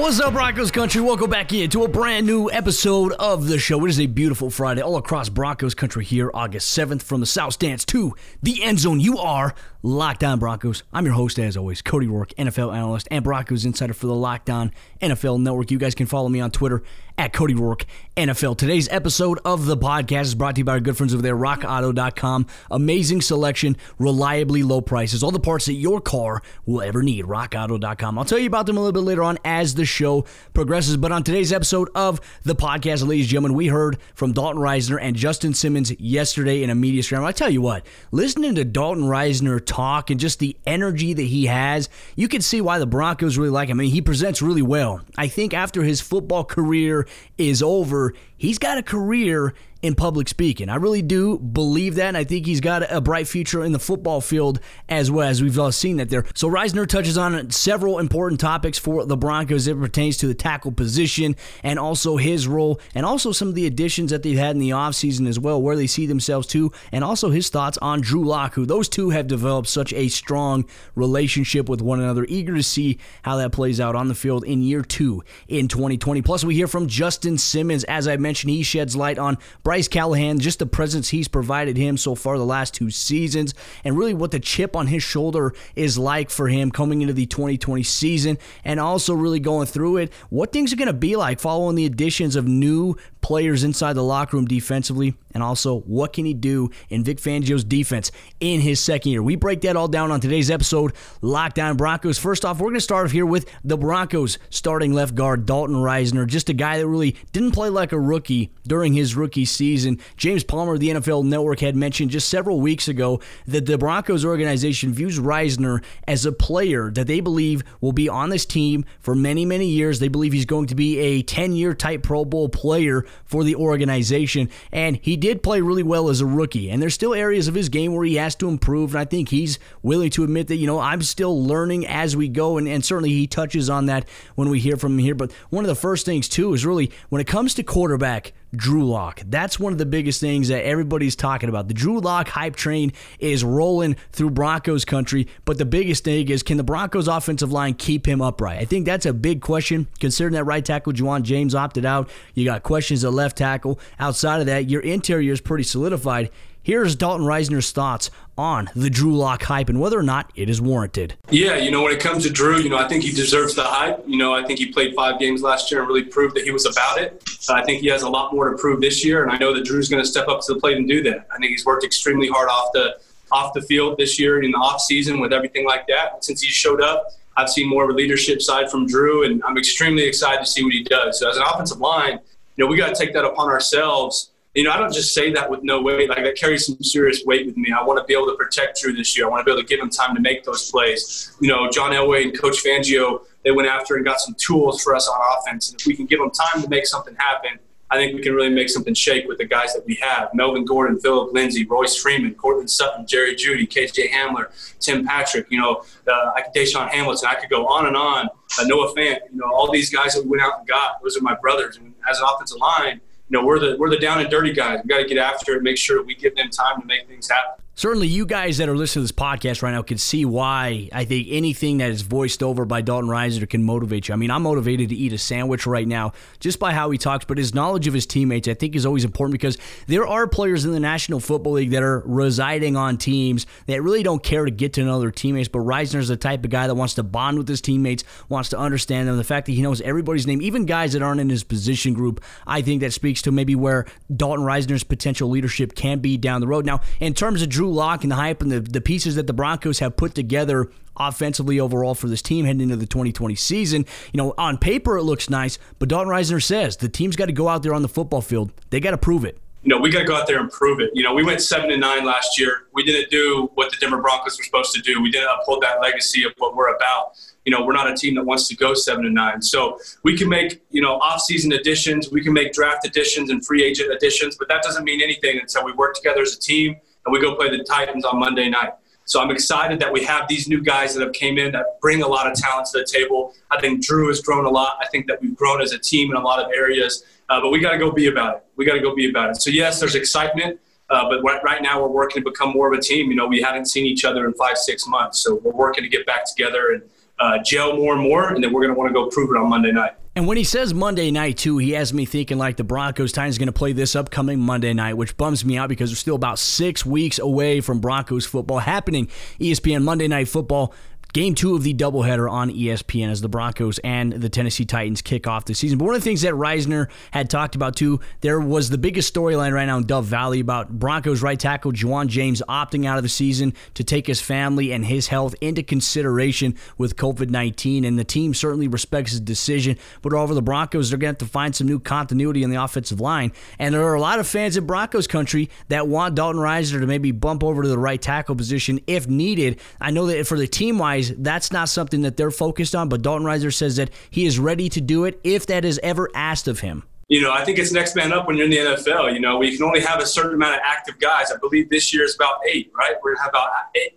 What's up, Broncos country? Welcome back in to a brand new episode of the show. It is a beautiful Friday all across Broncos country here, August 7th, from the South Stands to the end zone. You are Locked On Broncos. I'm your host, as always, Cody Roark, NFL analyst and Broncos insider for the Locked On NFL Network. You guys can follow me on Twitter at Cody Roark NFL. Today's episode of the podcast is brought to you by our good friends over there, rockauto.com. Amazing selection, reliably low prices, all the parts that your car will ever need. rockauto.com. I'll tell you about them a little bit later on as the show progresses. But on today's episode of the podcast, ladies and gentlemen, we heard from Dalton Risner and Justin Simmons yesterday in a media scrum. I tell you what, listening to Dalton Risner talk and just the energy that he has, you can see why the Broncos really like him. I mean, he presents really well. I think after his football career is over, he's got a career in public speaking. I really do believe that, and I think he's got a bright future in the football field as well, as we've all seen that there. So Risner touches on several important topics for the Broncos as it pertains to the tackle position and also his role, and also some of the additions that they've had in the offseason as well, where they see themselves too, and also his thoughts on Drew Lock, who those two have developed such a strong relationship with one another. Eager to see how that plays out on the field in year two in 2020. Plus, we hear from Justin Simmons. As I mentioned, he sheds light on Bryce Callahan, just the presence he's provided him so far the last two seasons, and really what the chip on his shoulder is like for him coming into the 2020 season, and also really going through it, what things are going to be like following the additions of new players inside the locker room defensively, and also what can he do in Vic Fangio's defense in his second year. We break that all down on today's episode, Locked On Broncos. First off, we're going to start off here with the Broncos starting left guard, Dalton Risner, just a guy that really didn't play like a rookie during his rookie season. James Palmer, of the NFL Network, had mentioned just several weeks ago that the Broncos organization views Risner as a player that they believe will be on this team for many, many years. They believe he's going to be a 10 year type Pro Bowl player for the organization. And he did play really well as a rookie. And there's still areas of his game where he has to improve. And I think he's willing to admit that, you know, I'm still learning as we go. And, and certainly he touches on that when we hear from him here. But one of the first things, too, is really when it comes to quarterback, Drew Lock. That's one of the biggest things that everybody's talking about. The Drew Lock hype train is rolling through Broncos country, but the biggest thing is can the Broncos offensive line keep him upright? I think that's a big question considering that right tackle Ja'Wuan James opted out. You got questions at left tackle. Outside of that, your interior is pretty solidified. Here's Dalton Risner's thoughts on the Drew Lock hype and whether or not it is warranted. Yeah, you know, when it comes to Drew, you know, I think he deserves the hype. You know, I think he played five games last year and really proved that he was about it. I think he has a lot more to prove this year, and I know that Drew's going to step up to the plate and do that. I think he's worked extremely hard off the off the field this year in the off season with everything like that. Since he showed up, I've seen more of a leadership side from Drew, and I'm extremely excited to see what he does. So as an offensive line, you know, we got to take that upon ourselves you know, I don't just say that with no weight. Like that carries some serious weight with me. I want to be able to protect Drew this year. I want to be able to give him time to make those plays. You know, John Elway and Coach Fangio, they went after and got some tools for us on offense. And if we can give them time to make something happen, I think we can really make something shake with the guys that we have. Melvin Gordon, Phillip Lindsay, Royce Freeman, Courtland Sutton, Jerry Jeudy, KJ Hamler, Tim Patrick, you know, uh, DaeSean Hamilton. I could go on and on. Uh, Noah Fant, you know, all these guys that we went out and got, those are my brothers. And as an offensive line, you know, we're the we're the down and dirty guys. We got to get after it, make sure we give them time to make things happen certainly you guys that are listening to this podcast right now can see why I think anything that is voiced over by Dalton Risner can motivate you. I mean, I'm motivated to eat a sandwich right now just by how he talks, but his knowledge of his teammates I think is always important because there are players in the National Football League that are residing on teams that really don't care to get to know their teammates, but Risner is the type of guy that wants to bond with his teammates, wants to understand them. The fact that he knows everybody's name, even guys that aren't in his position group, I think that speaks to maybe where Dalton Risner's potential leadership can be down the road. Now, in terms of Drew Lock and the hype and the, the pieces that the Broncos have put together offensively overall for this team heading into the 2020 season. You know, on paper it looks nice, but Dalton Risner says the team's got to go out there on the football field. They got to prove it. You know, we got to go out there and prove it. You know, we went seven and nine last year. We didn't do what the Denver Broncos were supposed to do. We didn't uphold that legacy of what we're about. You know, we're not a team that wants to go seven and nine. So we can make you know off-season additions, we can make draft additions and free agent additions, but that doesn't mean anything until we work together as a team and we go play the Titans on Monday night. So I'm excited that we have these new guys that have came in that bring a lot of talent to the table. I think Drew has grown a lot. I think that we've grown as a team in a lot of areas. Uh, but we got to go be about it. We got to go be about it. So yes, there's excitement. Uh, but right, now, we're working to become more of a team. You know, we haven't seen each other in five, six months, so we're working to get back together and uh, gel more and more, and then we're going to want to go prove it on Monday night. And when he says Monday night, too, he has me thinking like the Broncos Titans going to play this upcoming Monday night, which bums me out because we're still about six weeks away from Broncos football happening. ESPN Monday Night Football Game two of the doubleheader on ESPN as the Broncos and the Tennessee Titans kick off the season. But one of the things that Risner had talked about too, there was the biggest storyline right now in Dove Valley about Broncos right tackle Ja'Wuan James opting out of the season to take his family and his health into consideration with COVID 19. And the team certainly respects his decision. But over the Broncos, they're going to have to find some new continuity in the offensive line. And there are a lot of fans in Broncos country that want Dalton Risner to maybe bump over to the right tackle position if needed. I know that for the team wise, guys, that's not something that they're focused on. But Dalton Risner says that he is ready to do it if that is ever asked of him. You know, I think it's next man up when you're in the NFL. You know, we can only have a certain amount of active guys. I believe this year is about eight, right? We're going to have about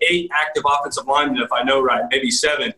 eight active offensive linemen, if I know right, maybe seven.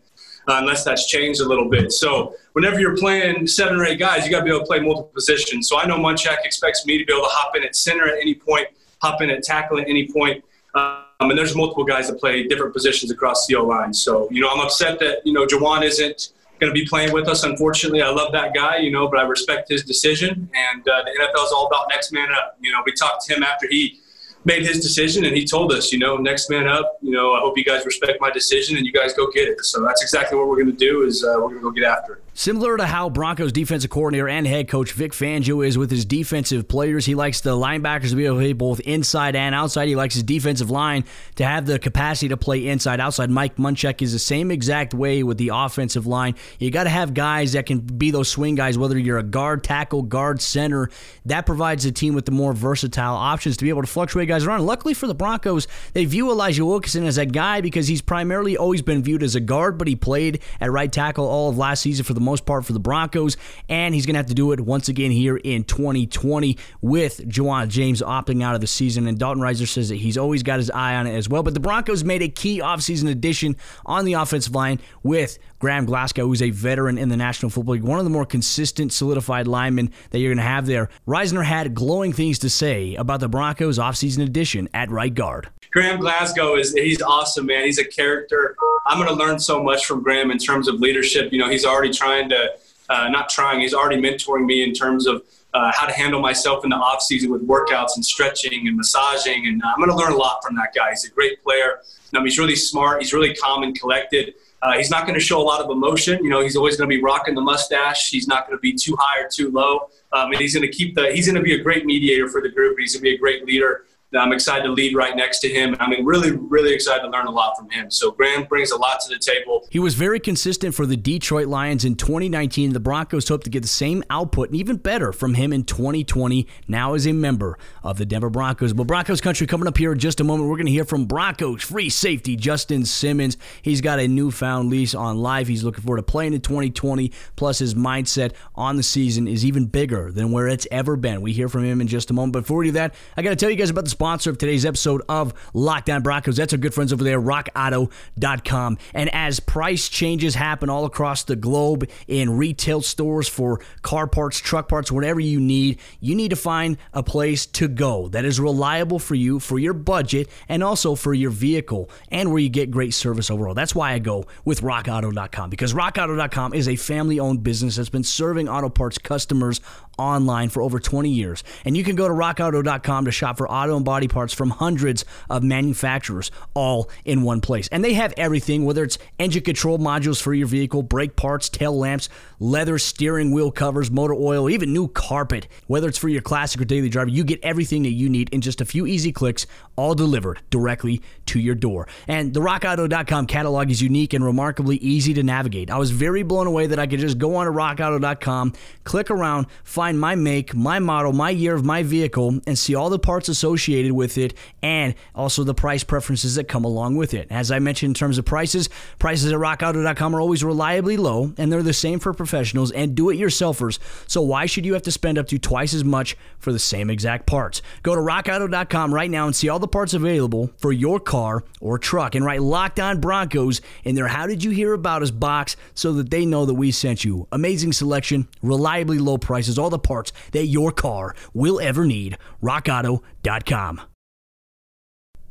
Uh, unless that's changed a little bit. So whenever you're playing seven or eight guys, you got to be able to play multiple positions. So I know Munchak expects me to be able to hop in at center at any point, hop in at tackle at any point. Uh, um, and there's multiple guys that play different positions across the O line. So, you know, I'm upset that, you know, Ja'Wuan isn't going to be playing with us. Unfortunately, I love that guy, you know, but I respect his decision. And uh, the NFL is all about next man up. You know, we talked to him after he made his decision and he told us, you know, next man up, you know, I hope you guys respect my decision and you guys go get it. So that's exactly what we're going to do is uh, we're going to go get after it. Similar to how Broncos defensive coordinator and head coach Vic Fangio is with his defensive players, he likes the linebackers to be able to play both inside and outside. He likes his defensive line to have the capacity to play inside, outside. Mike Munchak is the same exact way with the offensive line. You got to have guys that can be those swing guys, whether you're a guard, tackle, guard, center. That provides the team with the more versatile options to be able to fluctuate guys around. Luckily for the Broncos, they view Elijah Wilkinson as a guy because he's primarily always been viewed as a guard, but he played at right tackle all of last season for the most part for the Broncos, and he's going to have to do it once again here in 2020 with Ja'Wuan James opting out of the season. And Dalton Risner says that he's always got his eye on it as well. But the Broncos made a key offseason addition on the offensive line with Graham Glasgow, who's a veteran in the National Football League, one of the more consistent, solidified linemen that you're going to have there. Risner had glowing things to say about the Broncos offseason addition at right guard. Graham Glasgow is he's awesome, man. He's a character. I'm going to learn so much from Graham in terms of leadership. You know, he's already trying to, uh, not trying, he's already mentoring me in terms of uh, how to handle myself in the off season with workouts and stretching and massaging. And I'm going to learn a lot from that guy. He's a great player. Um, he's really smart. He's really calm and collected. Uh, he's not going to show a lot of emotion. You know, he's always going to be rocking the mustache. He's not going to be too high or too low. Um, and he's going to keep the. He's going to be a great mediator for the group. He's going to be a great leader. I'm excited to lead right next to him. I mean, really, really excited to learn a lot from him. So Graham brings a lot to the table. He was very consistent for the Detroit Lions in 2019. The Broncos hope to get the same output and even better from him in 2020, now as a member of the Denver Broncos. But Broncos country coming up here in just a moment. We're going to hear from Broncos free safety Justin Simmons. He's got a newfound lease on life. He's looking forward to playing in 2020. Plus, his mindset on the season is even bigger than where it's ever been. We hear from him in just a moment. But before we do that, I got to tell you guys about the sponsor of today's episode of Lockdown On Broncos. That's our good friends over there, rockauto.com. And as price changes happen all across the globe in retail stores for car parts, truck parts, whatever you need, you need to find a place to go that is reliable for you, for your budget, and also for your vehicle, and where you get great service overall. That's why I go with rockauto.com because rockauto.com is a family owned business that's been serving auto parts customers online for over 20 years. And you can go to rockauto.com to shop for auto and body parts from hundreds of manufacturers all in one place. And they have everything, whether it's engine control modules for your vehicle, brake parts, tail lamps, leather steering wheel covers, motor oil, even new carpet. Whether it's for your classic or daily driver, you get everything that you need in just a few easy clicks, all delivered directly to your door. And the rockauto.com catalog is unique and remarkably easy to navigate. I was very blown away that I could just go on to rockauto.com, click around, find my make, my model, my year of my vehicle, and see all the parts associated with it and also the price preferences that come along with it. As I mentioned in terms of prices, prices at rockauto.com are always reliably low and they're the same for professionals and do it yourselfers. So why should you have to spend up to twice as much for the same exact parts? Go to rockauto.com right now and see all the parts available for your car or truck and write Locked On Broncos in their How Did You Hear About Us box so that they know that we sent you. Amazing selection, reliably low prices, all the the parts that your car will ever need. RockAuto.com.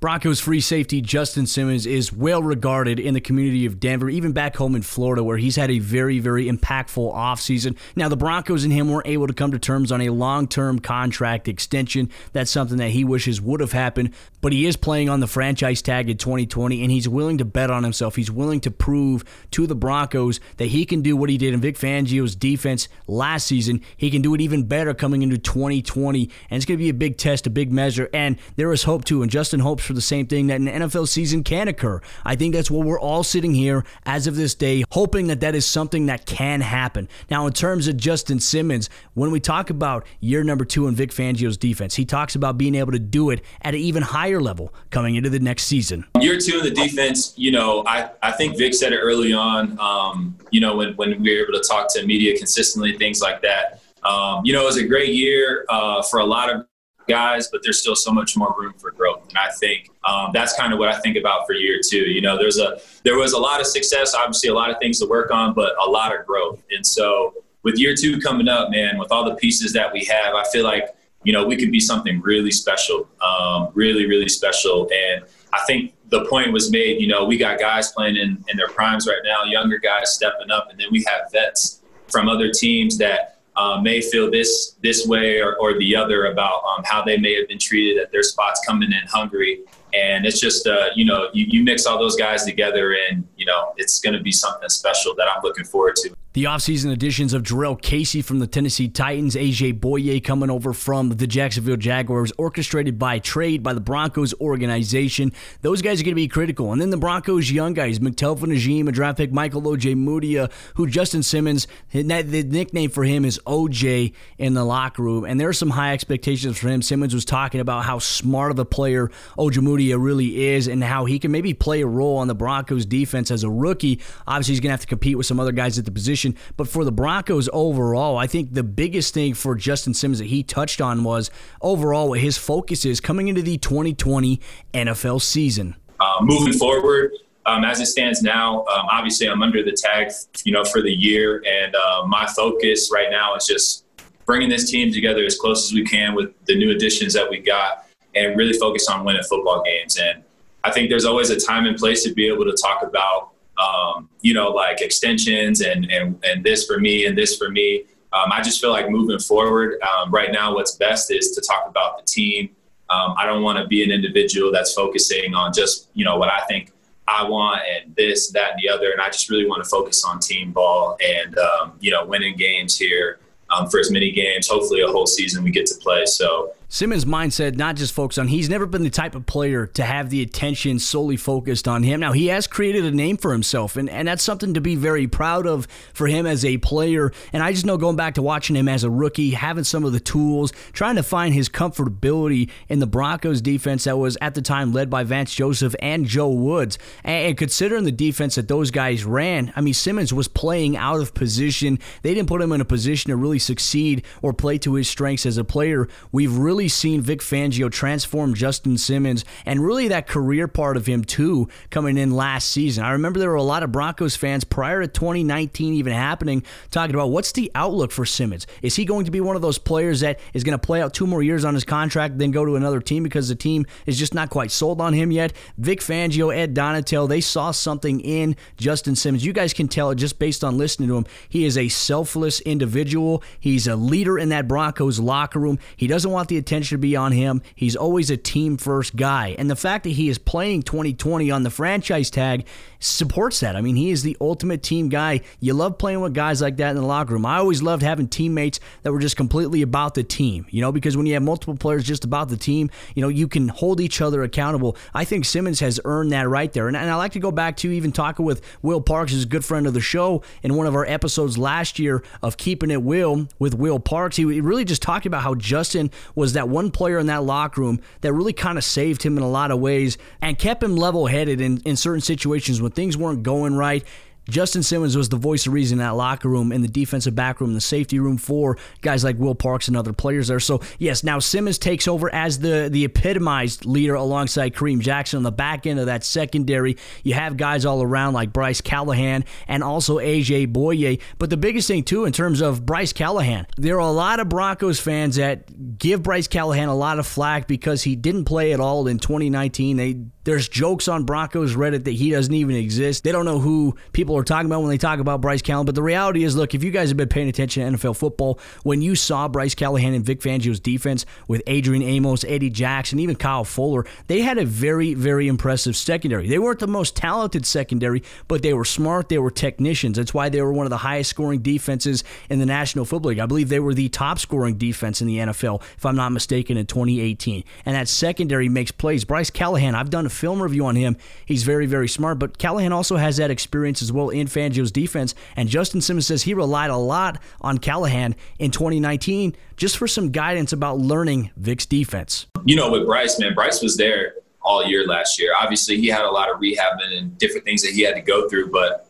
Broncos free safety Justin Simmons is well regarded in the community of Denver, even back home in Florida, where he's had a very, very impactful offseason. Now, the Broncos and him weren't able to come to terms on a long term contract extension. That's something that he wishes would have happened, but he is playing on the franchise tag in 2020, and he's willing to bet on himself. He's willing to prove to the Broncos that he can do what he did in Vic Fangio's defense last season. He can do it even better coming into 2020, and it's going to be a big test, a big measure, and there is hope too. And Justin hopes for the same thing that an NFL season can occur. I think that's what we're all sitting here as of this day, hoping that that is something that can happen. Now, in terms of Justin Simmons, when we talk about year number two in Vic Fangio's defense, he talks about being able to do it at an even higher level coming into the next season. Year two in the defense, you know, I, I think Vic said it early on, um, you know, when, when we were able to talk to media consistently, things like that. Um, you know, it was a great year uh, for a lot of guys, but there's still so much more room for growth. And I think um, that's kind of what I think about for year two. You know, there's a there was a lot of success, obviously a lot of things to work on, but a lot of growth. And so with year two coming up, man, with all the pieces that we have, I feel like you know we could be something really special, um, really really special. And I think the point was made. You know, we got guys playing in, in their primes right now, younger guys stepping up, and then we have vets from other teams that uh, may feel this this way or, or the other about um, how they may have been treated at their spots coming in hungry. And it's just, uh, you know, you, you mix all those guys together and, you know, it's going to be something special that I'm looking forward to. The offseason additions of Jurrell Casey from the Tennessee Titans, AJ Bouye coming over from the Jacksonville Jaguars, orchestrated by trade by the Broncos organization. Those guys are going to be critical. And then the Broncos' young guys, McTelvin Agim, a draft pick, Michael Ojemudia, who Justin Simmons, the nickname for him is OJ in the locker room. And there are some high expectations for him. Simmons was talking about how smart of a player Ojemudia really is and how he can maybe play a role on the Broncos defense as a rookie. Obviously, he's going to have to compete with some other guys at the position But for the Broncos overall, I think the biggest thing for Justin Simmons that he touched on was overall what his focus is coming into the 2020 NFL season. Uh, moving forward, um, as it stands now, um, obviously I'm under the tag, you know, for the year, and uh, my focus right now is just bringing this team together as close as we can with the new additions that we got, and really focus on winning football games. And I think there's always a time and place to be able to talk about um, you know, like extensions and, and, and this for me and this for me. Um, I just feel like moving forward um, right now, what's best is to talk about the team. Um, I don't want to be an individual that's focusing on just, you know, what I think I want and this, that, and the other. And I just really want to focus on team ball and, um, you know, winning games here um, for as many games, hopefully a whole season we get to play. So Simmons' mindset not just focused on he's never been the type of player to have the attention solely focused on him. Now he has created a name for himself, and, and that's something to be very proud of for him as a player. And I just know going back to watching him as a rookie, having some of the tools, trying to find his comfortability in the Broncos defense that was at the time led by Vance Joseph and Joe Woods. And, and considering the defense that those guys ran, I mean Simmons was playing out of position. They didn't put him in a position to really succeed or play to his strengths as a player. We've really really seen Vic Fangio transform Justin Simmons and really that career part of him too coming in last season. I remember there were a lot of Broncos fans prior to 2019 even happening talking about what's the outlook for Simmons? Is he going to be one of those players that is going to play out two more years on his contract, then go to another team because the team is just not quite sold on him yet? Vic Fangio, Ed Donatell, they saw something in Justin Simmons. You guys can tell it just based on listening to him. He is a selfless individual. He's a leader in that Broncos locker room. He doesn't want the attention attention to be on him. He's always a team first guy. And the fact that he is playing 2020 on the franchise tag supports that. I mean, he is the ultimate team guy. You love playing with guys like that in the locker room. I always loved having teammates that were just completely about the team, you know, because when you have multiple players just about the team, you know, you can hold each other accountable. I think Simmons has earned that right there. And, and I like to go back to even talking with Will Parks, who's a good friend of the show, in one of our episodes last year of Keeping It Will with Will Parks. He really just talked about how Justin was that one player in that locker room that really kind of saved him in a lot of ways and kept him level headed in, in certain situations when things weren't going right Justin Simmons was the voice of reason in that locker room, in the defensive back room, the safety room for guys like Will Parks and other players there. So yes, now Simmons takes over as the the epitomized leader alongside Kareem Jackson on the back end of that secondary. You have guys all around like Bryce Callahan and also AJ Bouye. But the biggest thing too, in terms of Bryce Callahan, there are a lot of Broncos fans that give Bryce Callahan a lot of flack because he didn't play at all in 2019. They there's jokes on Broncos Reddit that he doesn't even exist. They don't know who people are talking about when they talk about Bryce Callahan. But the reality is, look, if you guys have been paying attention to NFL football, when you saw Bryce Callahan and Vic Fangio's defense with Adrian Amos, Eddie Jackson, even Kyle Fuller, they had a very, very impressive secondary. They weren't the most talented secondary, but they were smart. They were technicians. That's why they were one of the highest scoring defenses in the National Football League. I believe they were the top scoring defense in the NFL, if I'm not mistaken, in 2018. And that secondary makes plays. Bryce Callahan, I've done a film review on him. He's very, very smart, but Callahan also has that experience as well in Fangio's defense. And Justin Simmons says he relied a lot on Callahan in 2019 just for some guidance about learning Vic's defense. You know, with Bryce, man, Bryce was there all year last year. Obviously, he had a lot of rehabbing and different things that he had to go through, but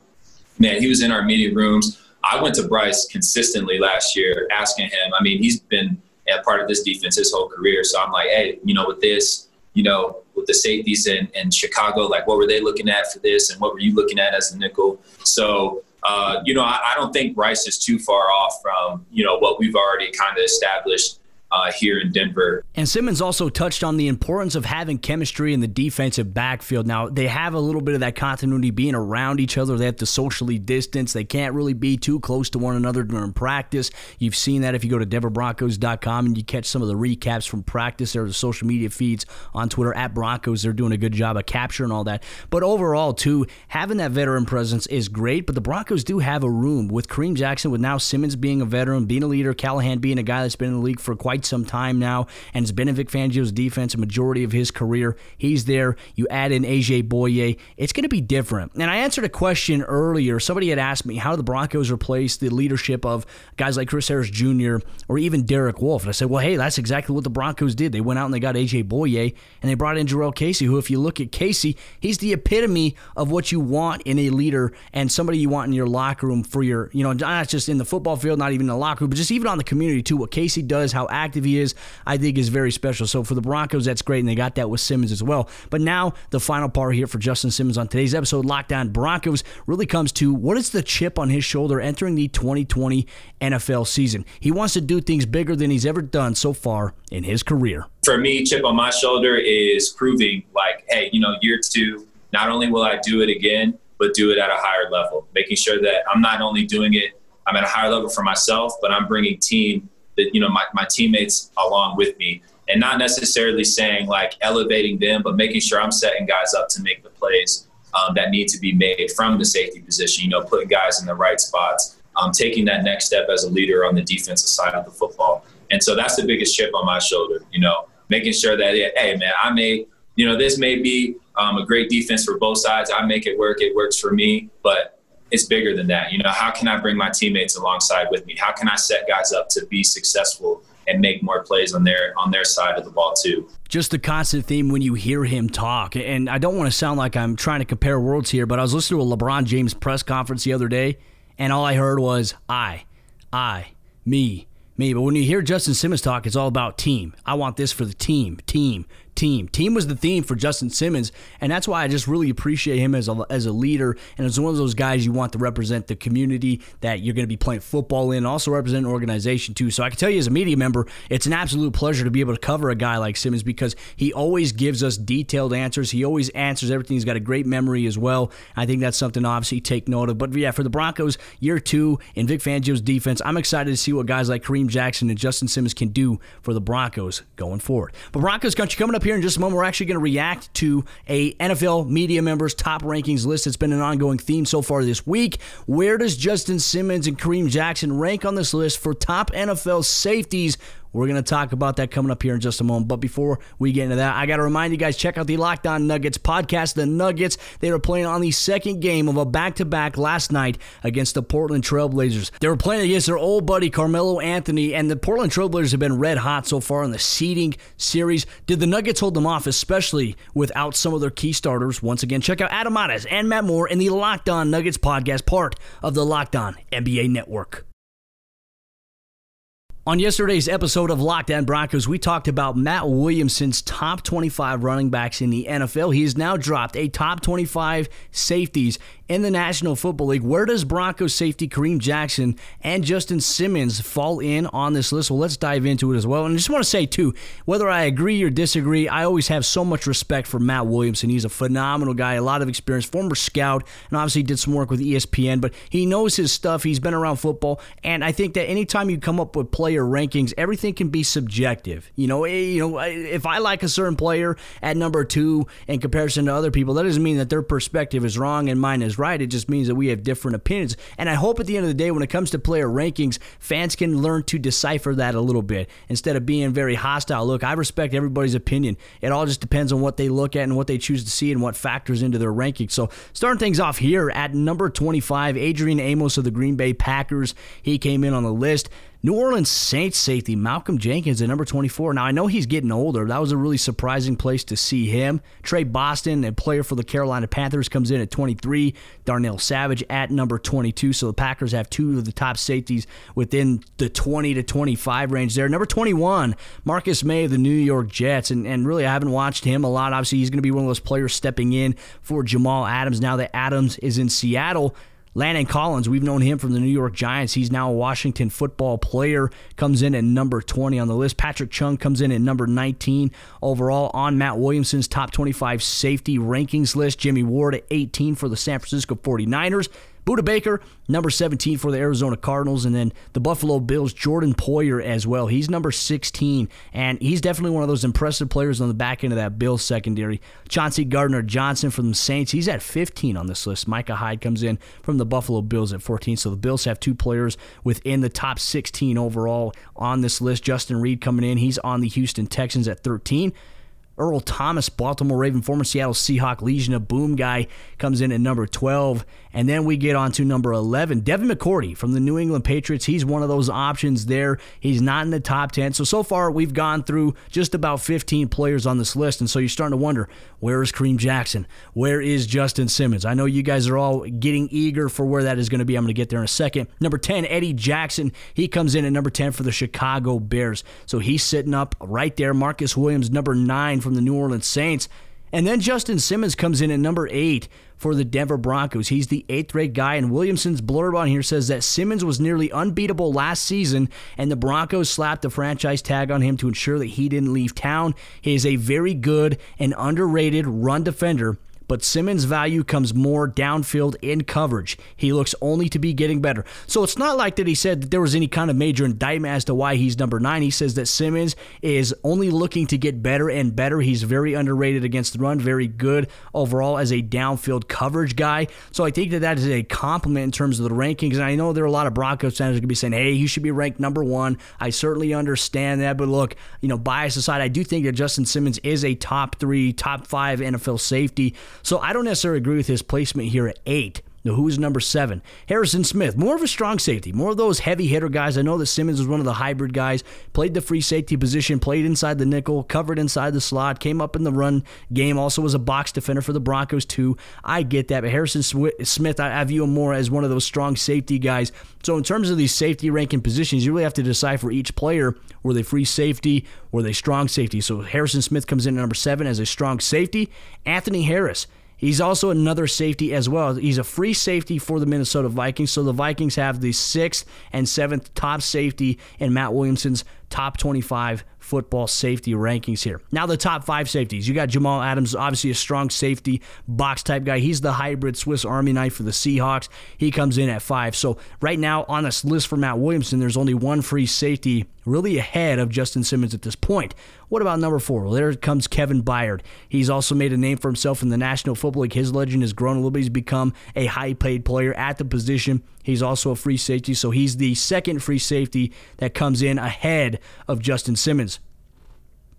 man, he was in our meeting rooms. I went to Bryce consistently last year asking him. I mean, he's been a part of this defense his whole career. So I'm like, hey, you know, with this, you know, with the safeties in, in Chicago, like what were they looking at for this and what were you looking at as a nickel? So, uh, you know, I, I, don't think Rice is too far off from, you know, what we've already kind of established uh, here in Denver. And Simmons also touched on the importance of having chemistry in the defensive backfield. Now, they have a little bit of that continuity being around each other. They have to socially distance. They can't really be too close to one another during practice. You've seen that if you go to DenverBroncos.com and you catch some of the recaps from practice or the social media feeds on Twitter at Broncos. They're doing a good job of capturing all that. But overall, too, having that veteran presence is great. But the Broncos do have a room with Kareem Jackson, with now Simmons being a veteran, being a leader, Callahan being a guy that's been in the league for quite quite some time now and has been in Vic Fangio's defense a majority of his career. He's there. You add in AJ Bouye. It's going to be different. And I answered a question earlier. Somebody had asked me, how the Broncos replace the leadership of guys like Chris Harris Jr. or even Derek Wolfe? And I said, well, hey, that's exactly what the Broncos did. They went out and they got AJ Bouye and they brought in Jurrell Casey, who, if you look at Casey, he's the epitome of what you want in a leader and somebody you want in your locker room for your, you know, not just in the football field, not even in the locker room, but just even on the community too. What Casey does, how active active he is, I think is very special. So for the Broncos, that's great, and they got that with Simmons as well. But now the final part here for Justin Simmons on today's episode, Locked On Broncos, really comes to what is the chip on his shoulder entering the 2020 NFL season. He wants to do things bigger than he's ever done so far in his career. For me, chip on my shoulder is proving like, hey, you know, year two, not only will I do it again, but do it at a higher level, making sure that I'm not only doing it I'm at a higher level for myself, but I'm bringing team that you know my, my teammates along with me. And not necessarily saying like elevating them but making sure i'm setting guys up to make the plays um, that need to be made from the safety position you know putting guys in the right spots um, taking that next step as a leader on the defensive side of the football. And so that's the biggest chip on my shoulder you know making sure that hey man i may you know this may be um, a great defense for both sides. I make it work it works for me. But it's bigger than that. You know, how can I bring my teammates alongside with me? How can I set guys up to be successful and make more plays on their on their side of the ball too? Just the constant theme when you hear him talk, and I don't want to sound like I'm trying to compare worlds here, but I was listening to a LeBron James press conference the other day, and all I heard was I, I, me, me. But when you hear Justin Simmons talk, it's all about team. I want this for the team, team, team. Team was the theme for Justin Simmons, and that's why I just really appreciate him as a, as a leader and as one of those guys you want to represent the community that you're going to be playing football in, also represent an organization too. So I can tell you as a media member, it's an absolute pleasure to be able to cover a guy like Simmons because he always gives us detailed answers. He always answers everything. He's got a great memory as well. I think that's something obviously take note of. But yeah, for the Broncos, year two in Vic Fangio's defense, I'm excited to see what guys like Kareem Jackson and Justin Simmons can do for the Broncos going forward. But Broncos country coming up here in just a moment. We're actually going to react to a NFL media members top rankings list. It's been an ongoing theme so far this week. Where does Justin Simmons and Kareem Jackson rank on this list for top NFL safeties? We're going to talk about that coming up here in just a moment. But before we get into that, I got to remind you guys check out the Locked On Nuggets podcast. The Nuggets, they were playing on the second game of a back to back last night against the Portland Trailblazers. They were playing against their old buddy Carmelo Anthony, and the Portland Trailblazers have been red hot so far in the seeding series. Did the Nuggets hold them off, especially without some of their key starters? Once again, check out Adam Mares and Matt Moore in the Locked On Nuggets podcast, part of the Locked On NBA Network. On yesterday's episode of Locked On Broncos, we talked about Matt Williamson's top 25 running backs in the NFL. He has now dropped a top 25 safeties in the National Football League. Where does Broncos safety Kareem Jackson and Justin Simmons fall in on this list? Well, let's dive into it as well. And I just want to say, too, whether I agree or disagree, I always have so much respect for Matt Williamson. He's a phenomenal guy, a lot of experience, former scout, and obviously did some work with ESPN, but he knows his stuff. He's been around football. And I think that anytime you come up with player rankings, everything can be subjective. You know, eh, you know, if I like a certain player at number two in comparison to other people, that doesn't mean that their perspective is wrong and mine is is right. It just means that we have different opinions. And I hope at the end of the day, when it comes to player rankings, fans can learn to decipher that a little bit instead of being very hostile. Look, I respect everybody's opinion. It all just depends on what they look at and what they choose to see and what factors into their ranking. So, starting things off here at number 25, Adrian Amos of the Green Bay Packers. He came in on the list. New Orleans Saints safety Malcolm Jenkins at number 24. Now, I know he's getting older. That was a really surprising place to see him. Tre Boston, a player for the Carolina Panthers, comes in at 23. Darnell Savage at number 22. So the Packers have two of the top safeties within the 20 to 25 range there. Number 21, Marcus Maye of the New York Jets. And, and really, I haven't watched him a lot. Obviously, he's going to be one of those players stepping in for Jamal Adams now that Adams is in Seattle. Landon Collins, we've known him from the New York Giants. He's now a Washington football player, comes in at number 20 on the list. Patrick Chung comes in at number 19 overall on Matt Williamson's top 25 safety rankings list. Jimmy Ward at 18 for the San Francisco 49ers. Budda Baker, number 17 for the Arizona Cardinals, and then the Buffalo Bills, Jordan Poyer as well. He's number 16, and he's definitely one of those impressive players on the back end of that Bills secondary. Chauncey Gardner Johnson from the Saints, he's at 15 on this list. Micah Hyde comes in from the Buffalo Bills at 14. So the Bills have two players within the top 16 overall on this list. Justin Reid coming in, he's on the Houston Texans at 13. Earl Thomas, Baltimore Raven, former Seattle Seahawk, Legion of Boom guy, comes in at number 12. And then we get on to number 11, Devin McCourty from the New England Patriots. He's one of those options there. He's not in the top 10. So, so far, we've gone through just about 15 players on this list. And so you're starting to wonder where is Kareem Jackson? Where is Justin Simmons? I know you guys are all getting eager for where that is going to be. I'm going to get there in a second. Number 10, Eddie Jackson. He comes in at number 10 for the Chicago Bears. So he's sitting up right there. Marcus Williams, number 9 from the New Orleans Saints. And then Justin Simmons comes in at number eight for the Denver Broncos. He's the eighth rate guy, and Williamson's blurb on here says that Simmons was nearly unbeatable last season, and the Broncos slapped the franchise tag on him to ensure that he didn't leave town. He is a very good and underrated run defender but Simmons' value comes more downfield in coverage. He looks only to be getting better. So it's not like that he said that there was any kind of major indictment as to why he's number nine. He says that Simmons is only looking to get better and better. He's very underrated against the run, very good overall as a downfield coverage guy. So I think that that is a compliment in terms of the rankings. And I know there are a lot of Broncos fans going to be saying, hey, he should be ranked number one. I certainly understand that. But look, you know, bias aside, I do think that Justin Simmons is a top three, top five NFL safety. So I don't necessarily agree with his placement here at eight. Now, who's number seven? Harrison Smith, more of a strong safety, more of those heavy hitter guys. I know that Simmons was one of the hybrid guys, played the free safety position, played inside the nickel, covered inside the slot, came up in the run game, also was a box defender for the Broncos, too. I get that, but Harrison Smith, I view him more as one of those strong safety guys. So, in terms of these safety ranking positions, you really have to decide for each player were they free safety, were they strong safety? So, Harrison Smith comes in at number seven as a strong safety. Anthony Harris He's also another safety as well. He's a free safety for the Minnesota Vikings. So the Vikings have the sixth and seventh top safety in Matt Williamson's top 25 football safety rankings here. Now, the top five safeties. You got Jamal Adams, obviously a strong safety, box type guy. He's the hybrid Swiss Army knife for the Seahawks. He comes in at five. So, right now on this list for Matt Williamson, there's only one free safety really ahead of Justin Simmons at this point. What about number four? Well, there comes Kevin Byard. He's also made a name for himself in the National Football League. His legend has grown a little bit. He's become a high paid player at the position. He's also a free safety, so he's the second free safety that comes in ahead of Justin Simmons.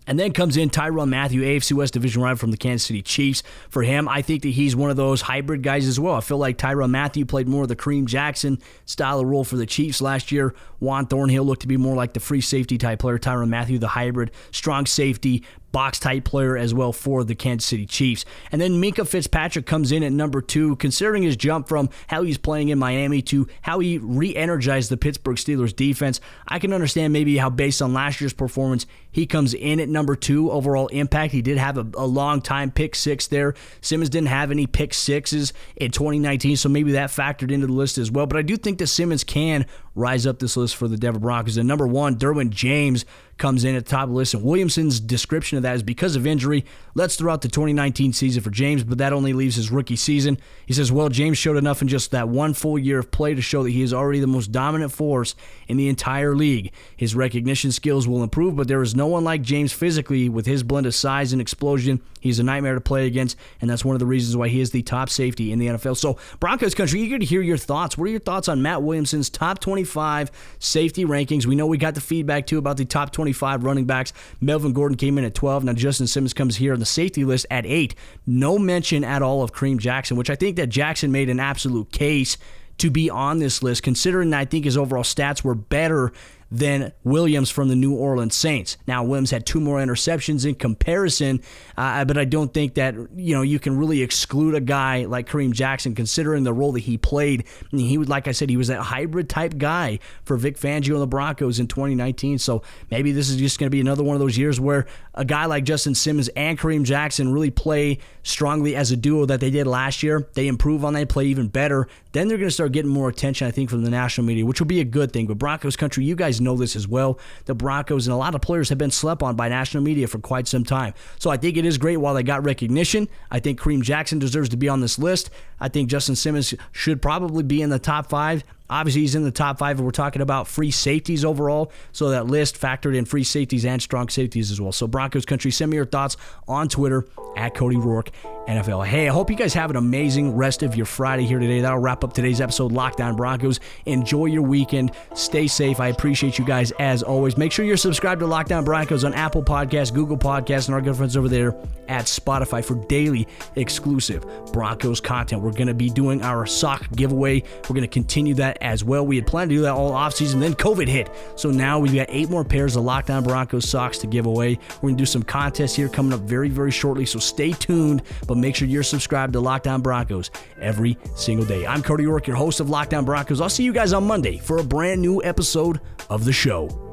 And then comes in Tyrann Mathieu, AFC West division rival from the Kansas City Chiefs. For him, I think that he's one of those hybrid guys as well. I feel like Tyrann Mathieu played more of the Kareem Jackson style of role for the Chiefs last year. Juan Thornhill looked to be more like the free safety type player. Tyrann Mathieu, the hybrid, strong safety, box type player as well for the Kansas City Chiefs. And then Minkah Fitzpatrick comes in at number two, considering his jump from how he's playing in Miami to how he re energized the Pittsburgh Steelers defense. I can understand maybe how, based on last year's performance, he comes in at number two overall impact. He did have a, a long time pick six there. Simmons didn't have any pick sixes in 2019, so maybe that factored into the list as well. But I do think that Simmons can rise up this list for the Denver Broncos. And number one, Derwin James comes in at the top of the list. And Williamson's description of that is because of injury. Let's throw out the 2019 season for James, but that only leaves his rookie season. He says, well, James showed enough in just that one full year of play to show that he is already the most dominant force in the entire league. His recognition skills will improve, but there is no one like James physically with his blend of size and explosion. He's a nightmare to play against, and that's one of the reasons why he is the top safety in the NFL. So, Broncos country, eager to hear your thoughts. What are your thoughts on Matt Williamson's top 25 safety rankings? We know we got the feedback too about the top 25 running backs. Melvin Gordon came in at 12. Now, Justin Simmons comes here on the safety list at 8. No mention at all of Kareem Jackson, which I think that Jackson made an absolute case to be on this list, considering I think his overall stats were better than Williams from the New Orleans Saints. Now Williams had two more interceptions in comparison, uh, but I don't think that you know you can really exclude a guy like Kareem Jackson considering the role that he played. He was like I said, he was that hybrid type guy for Vic Fangio and the Broncos in 2019. So maybe this is just going to be another one of those years where a guy like Justin Simmons and Kareem Jackson really play strongly as a duo that they did last year. They improve on that, play even better. Then they're going to start getting more attention, I think, from the national media, which will be a good thing. But Broncos country, you guys know this as well. The Broncos and a lot of players have been slept on by national media for quite some time. So I think it is great while they got recognition. I think Kareem Jackson deserves to be on this list. I think Justin Simmons should probably be in the top five. Obviously, he's in the top five, and we're talking about free safeties overall. So that list factored in free safeties and strong safeties as well. So, Broncos country, send me your thoughts on Twitter at Cody Roark NFL. Hey, I hope you guys have an amazing rest of your Friday here today. That'll wrap up today's episode, Locked On Broncos. Enjoy your weekend. Stay safe. I appreciate you guys as always. Make sure you're subscribed to Locked On Broncos on Apple Podcasts, Google Podcasts, and our good friends over there at Spotify for daily exclusive Broncos content. We're going to be doing our sock giveaway. We're going to continue that as well. We had planned to do that all offseason, then COVID hit. So now we've got eight more pairs of Locked On Broncos socks to give away. We're going to do some contests here coming up very, very shortly. So stay tuned, but make sure you're subscribed to Locked On Broncos every single day. I'm Cody Roark, your host of Locked On Broncos. I'll see you guys on Monday for a brand new episode of the show.